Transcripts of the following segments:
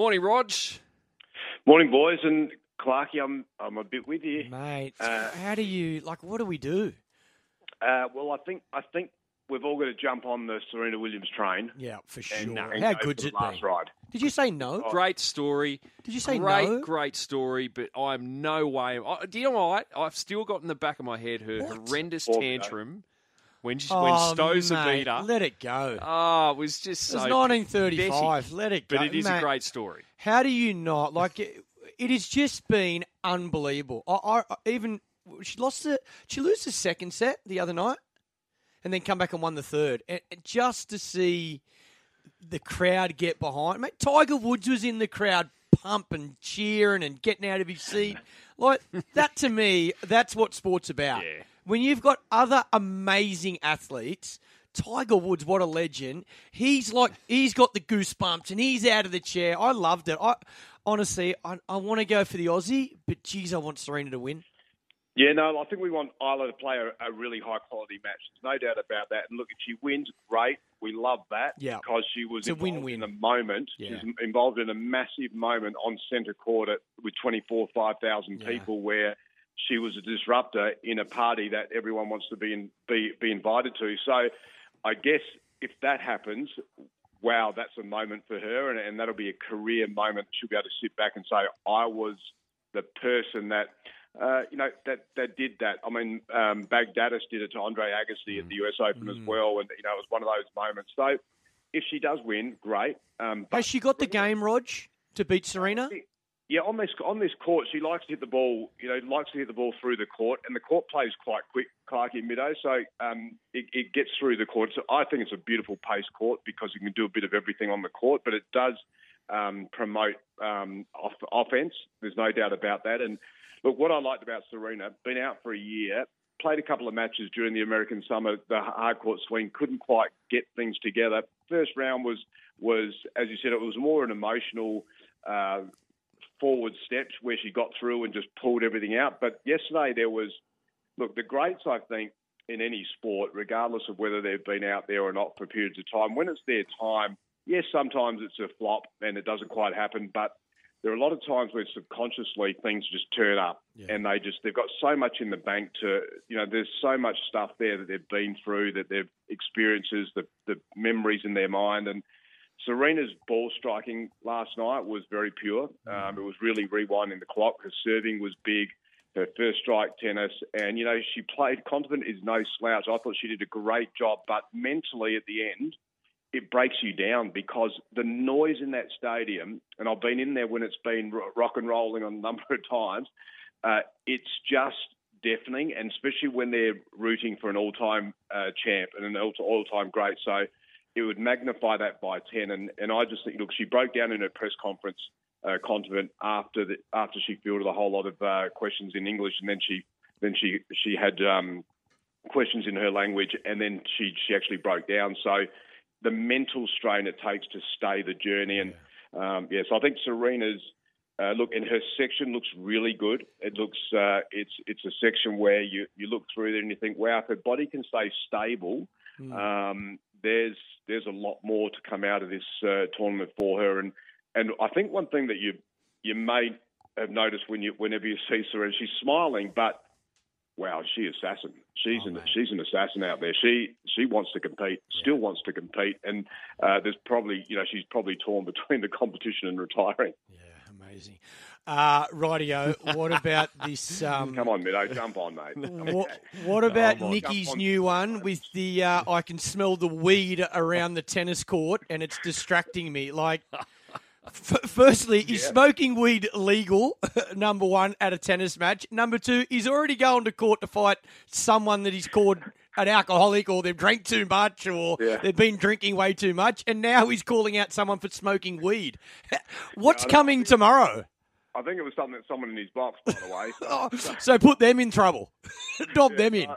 Morning, Rog. Morning, boys, and Clarky. I'm I'm a bit with you, mate. Uh, how do you like? What do we do? Uh, well, I think I think we've all got to jump on the Serena Williams train. Yeah, for sure. And, uh, and how good's it last been? ride? Did you say no? Great story. Did you say great, no? great story, but I'm no way. I, do you know what? I've still got in the back of my head her What? horrendous Oh, no. tantrum when she, Oh, when Stosur mate, beat her. Let it go. Oh, it was just it was so 1935. pathetic. Let it go. But it is mate, a great story. How do you not like? It, it has just been unbelievable. I, I I- even she lost the she lose the second set the other night, and then come back and won the third. And, and just to see the crowd get behind, mate. Tiger Woods was in the crowd, pumping, cheering, and getting out of his seat. Like that to me, that's what sport's about. Yeah. When you've got other amazing athletes. Tiger Woods, what a legend! He's like he's got the goosebumps and he's out of the chair. I loved it. I honestly, I, I want to go for the Aussie, but geez, I want Serena to win. Yeah, no, I think we want Ajla to play a, a really high quality match. There's no doubt about that. And look, if she wins, great. We love that Yeah. because she was It's involved win-win. in a moment. Yeah. She's involved in a massive moment on centre court at, with 24, 5,000 Yeah. people where she was a disruptor in a party that everyone wants to be in, be be invited to. So, I guess if that happens, wow, that's a moment for her, and, and that'll be a career moment. She'll be able to sit back and say, I was the person that. Uh, you know that that did that. I mean, um, Baghdatis did it to Andre Agassi at the US Open as well, and you know it was one of those moments. So, if she does win, great. Um, but Has she got the game, Rog, to beat Serena? Yeah, on this on this court, she likes to hit the ball. You know, likes to hit the ball through the court, and the court plays quite quick, Clarky midday, so um, it, it gets through the court. So I think it's a beautiful pace court because you can do a bit of everything on the court, but it does um, promote um, off, offense. There's no doubt about that. And look, what I liked about Serena, been out for a year, played a couple of matches during the American summer, the hard court swing, couldn't quite get things together. First round was was as you said, it was more an emotional. Uh, forward steps where she got through and just pulled everything out. But yesterday there was, look, the greats, I think, in any sport, regardless of whether they've been out there or not for periods of time, when it's their time, yes, sometimes it's a flop and it doesn't quite happen, but there are a lot of times where subconsciously things just turn up and they just, they've got so much in the bank to, you know, there's so much stuff there that they've been through, that they've experiences, the, the memories in their mind. And, Serena's ball striking last night was very pure. Um, it was really rewinding the clock. Her serving was big. Her first strike tennis, and you know she played. Kontaveit is no slouch. I thought she did a great job, but mentally at the end, it breaks you down because the noise in that stadium, and I've been in there when it's been rock and rolling on a number of times. Uh, it's just deafening, and especially when they're rooting for an all-time uh, champ and an all- all-time great. So it would magnify that by 10. And, and I just think, look, she broke down in her press conference uh, Kontaveit after the, after she fielded a whole lot of uh, questions in English, and then she then she she had um, questions in her language, and then she she actually broke down. So the mental strain it takes to stay the journey, and um, yeah, so I think Serena's. Uh, look, and her section looks really good. It looks, uh, it's it's a section where you, you look through there and you think, wow, if her body can stay stable, um, there's there's a lot more to come out of this uh, tournament for her. And and I think one thing that you you may have noticed when you whenever you see Serena, she's smiling, but wow, she assassin. She's an she's an assassin out there. She she wants to compete, still wants to compete, and uh, there's probably you know she's probably torn between the competition and retiring. Yeah, amazing. Uh, rightio. What about this? Um, Come on, Middo, jump on, mate. What, what about on, Nikki's new one with the uh, I can smell the weed around the tennis court and it's distracting me? Like, f- firstly, is smoking weed legal? Number one, at a tennis match. Number two, he's already going to court to fight someone that he's called an alcoholic or they've drank too much or Yeah. they've been drinking way too much. And now he's calling out someone for smoking weed. What's coming tomorrow? I think it was something that someone in his box, by the way. So, Oh, so put them in trouble. Dob them in. Uh,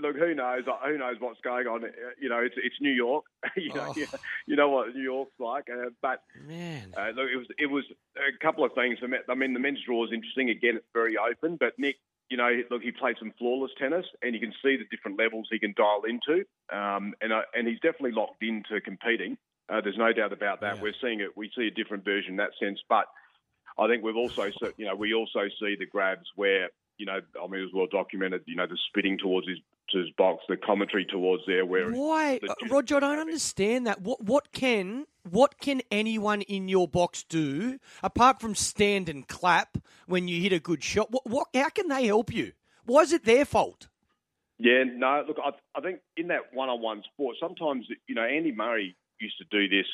look, who knows? Uh, Who knows what's going on? Uh, You know, it's it's New York. you know, Oh. you, know what New York's like. Uh, but Man. uh, look, it was it was a couple of things. I mean, I mean, the men's draw is interesting. Again, it's very open. But Nick, you know, look, he played some flawless tennis, and you can see the different levels he can dial into. Um, and uh, and he's definitely locked into competing. Uh, there's no doubt about that. Yeah. We're seeing it. We see a different version in that sense, but I think we've also, you know, we also see the grabs where, you know, I mean, it was well documented. You know, the spitting towards his box, the commentary towards there, where Why, the uh, Roger? I don't understand that. What what can what can anyone in your box do apart from stand and clap when you hit a good shot? What, what how can they help you? Why is it their fault? Yeah, no, look, I, I think in that one-on-one sport, sometimes you know Andy Murray used to do this.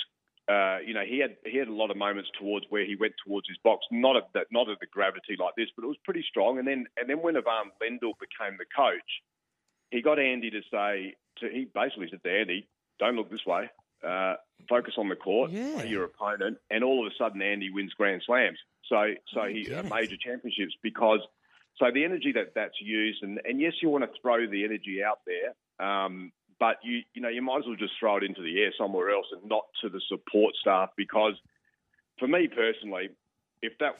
Uh, you know, he had he had a lot of moments towards where he went towards his box, not at that, not at the gravity like this, but it was pretty strong. And then and then when Ivan Lendl became the coach, he got Andy to say to he basically said to Andy, "Don't look this way. Uh, focus on the court, Yeah. play your opponent." And all of a sudden, Andy wins Grand Slams. So so I he uh, major championships because so the energy that that's used, and, and yes, you want to throw the energy out there, um, but you you know you might as well just throw it into the air somewhere else and not to the support staff because for me personally, if that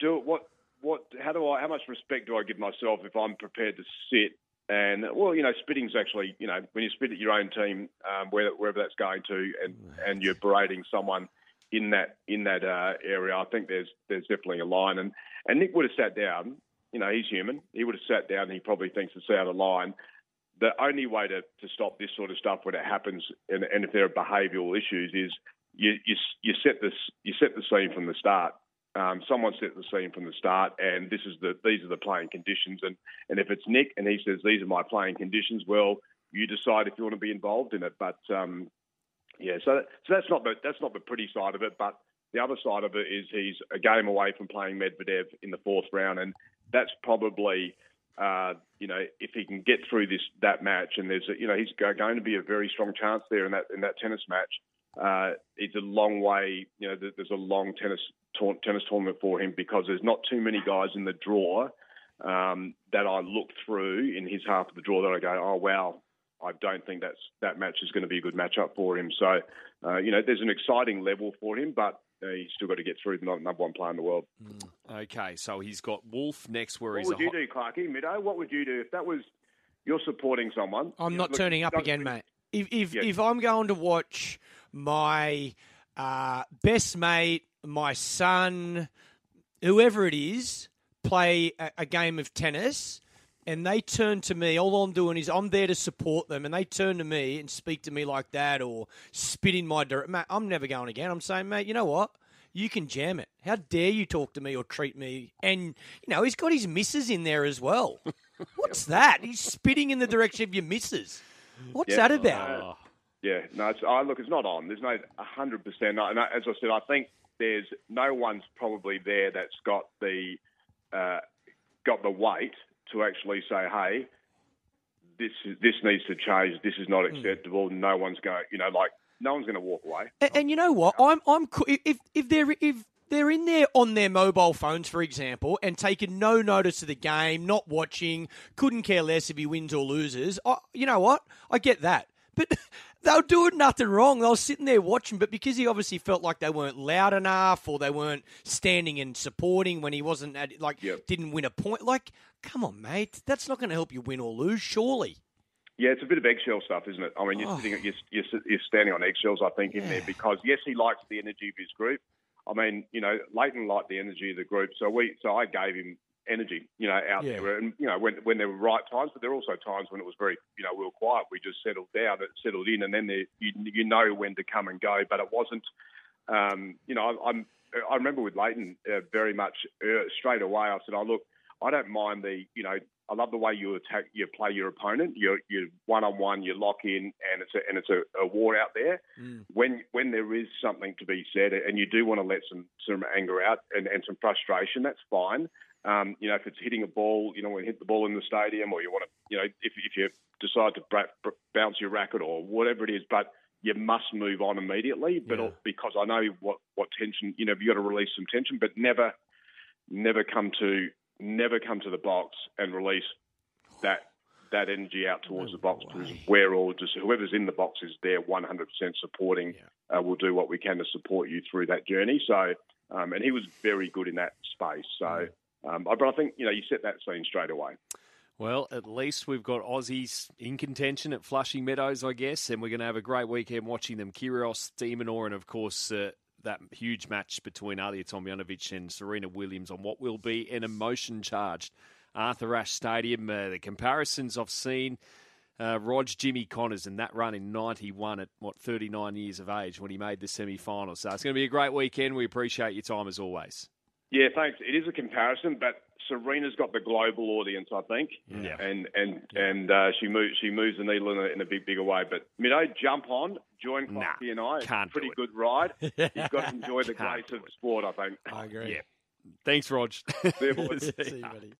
do it, what what how do I how much respect do I give myself if I'm prepared to sit and well you know spitting's actually you know when you spit at your own team um, where, wherever that's going to and and you're berating someone in that in that uh, area I think there's there's definitely a line. And and Nick would have sat down you know he's human. He would have sat down and he probably thinks it's out of line. The only way to, to stop this sort of stuff when it happens, and, and if there are behavioural issues, is you, you you set this you set the scene from the start. Um, someone set the scene from the start, and this is the these are the playing conditions. And, and if it's Nick and he says these are my playing conditions, well, you decide if you want to be involved in it. But um, yeah, so so that's not the that's not the pretty side of it. But the other side of it is he's a game away from playing Medvedev in the fourth round, and that's probably uh, you know, if he can get through this that match, and there's a, you know he's going to be a very strong chance there in that in that tennis match. Uh, it's a long way, you know. There's a long tennis tour- tennis tournament for him because there's not too many guys in the draw um, that I look through in his half of the draw that I go, oh wow, I don't think that's that match is going to be a good matchup for him. So, uh, you know, there's an exciting level for him, but uh, he's still got to get through the number one player in the world. Okay, so he's got Wolf next, where What he's would a you hot- do, Clarky, Mido? What would you do if that was you're supporting someone? I'm not look, turning up don't- again, mate. If if Yeah. if I'm going to watch my uh, best mate, my son, whoever it is, play a, a game of tennis, and they turn to me, all I'm doing is I'm there to support them, and they turn to me and speak to me like that or spit in my direction, mate, I'm never going again. I'm saying, mate, you know what? You can jam it. How dare you talk to me or treat me? And you know he's got his missus in there as well. What's that? He's spitting in the direction of your missus. What's Yeah. that about? Yeah, no, it's, look, it's not on. There's no 100%. And I- as I said, I think there's no one's probably there that's got the uh, got the weight to actually say, hey, this this needs to change. This is not Hmm. acceptable. No one's going, you know, like no one's going to walk away. And, and you know what? I'm I'm if if they're if they're in there on their mobile phones, for example, and taking no notice of the game, not watching, couldn't care less if he wins or loses. I, you know what? I get that, but they were doing nothing wrong. They were sitting there watching, but because he obviously felt like they weren't loud enough or they weren't standing and supporting when he wasn't at, like Yep. didn't win a point. Like, come on, mate, that's not going to help you win or lose, surely. Yeah, it's a bit of eggshell stuff, isn't it? I mean, you're, Oh. sitting, you're, you're, you're standing on eggshells, I think, in Yeah. there because yes, he likes the energy of his group. I mean, you know, Leighton liked the energy of the group, so we, so I gave him energy, you know, out Yeah. there, and you know, when when there were right times, but there were also times when it was very, you know, we were quiet. We just settled down, it settled in, and then there, you you know when to come and go, but it wasn't. Um, you know, I, I'm I remember with Leighton uh, very much uh, straight away. I said, "Oh look, I don't mind the, you know, I love the way you attack, you play your opponent. You're you one on one, you lock in, and it's a and it's a, a war out there. When when there is something to be said, and you do want to let some some anger out and, and some frustration, that's fine. Um, you know, if it's hitting a ball, you know, when you hit the ball in the stadium, or you want to, you know, if if you decide to bra- br- bounce your racket or whatever it is, but you must move on immediately. But Yeah. because I know what what tension, you know, you got to release some tension, but never never come to never come to the box and release that that energy out towards No the box way. because we're all just whoever's in the box is there 100% supporting. Uh, we'll do what we can to support you through that journey. So, um, and he was very good in that space. So, um, I- but I think you know you set that scene straight away. Well, at least we've got Aussies in contention at Flushing Meadows, I guess, and we're going to have a great weekend watching them. Kyrgios, De Minaur, and of course uh, that huge match between Ajla Tomljanovic and Serena Williams on what will be an emotion-charged Arthur Ashe Stadium. Uh, the comparisons I've seen. Uh, Rog Jimmy Connors and that run in 91 at, what, 39 years of age when he made the semi final. So it's going to be a great weekend. We appreciate your time as always. Yeah, thanks. It is a comparison, but Serena's got the global audience, I think. Yeah. And and and uh, she moves she moves the needle in a, in a big bigger way. But you know, jump on, join Nah, Clarky and I. It's can't pretty do it. good ride. You've got to enjoy the Can't grace of sport, I think. I agree. Yeah. Thanks, Rog. you, boys. See you, buddy.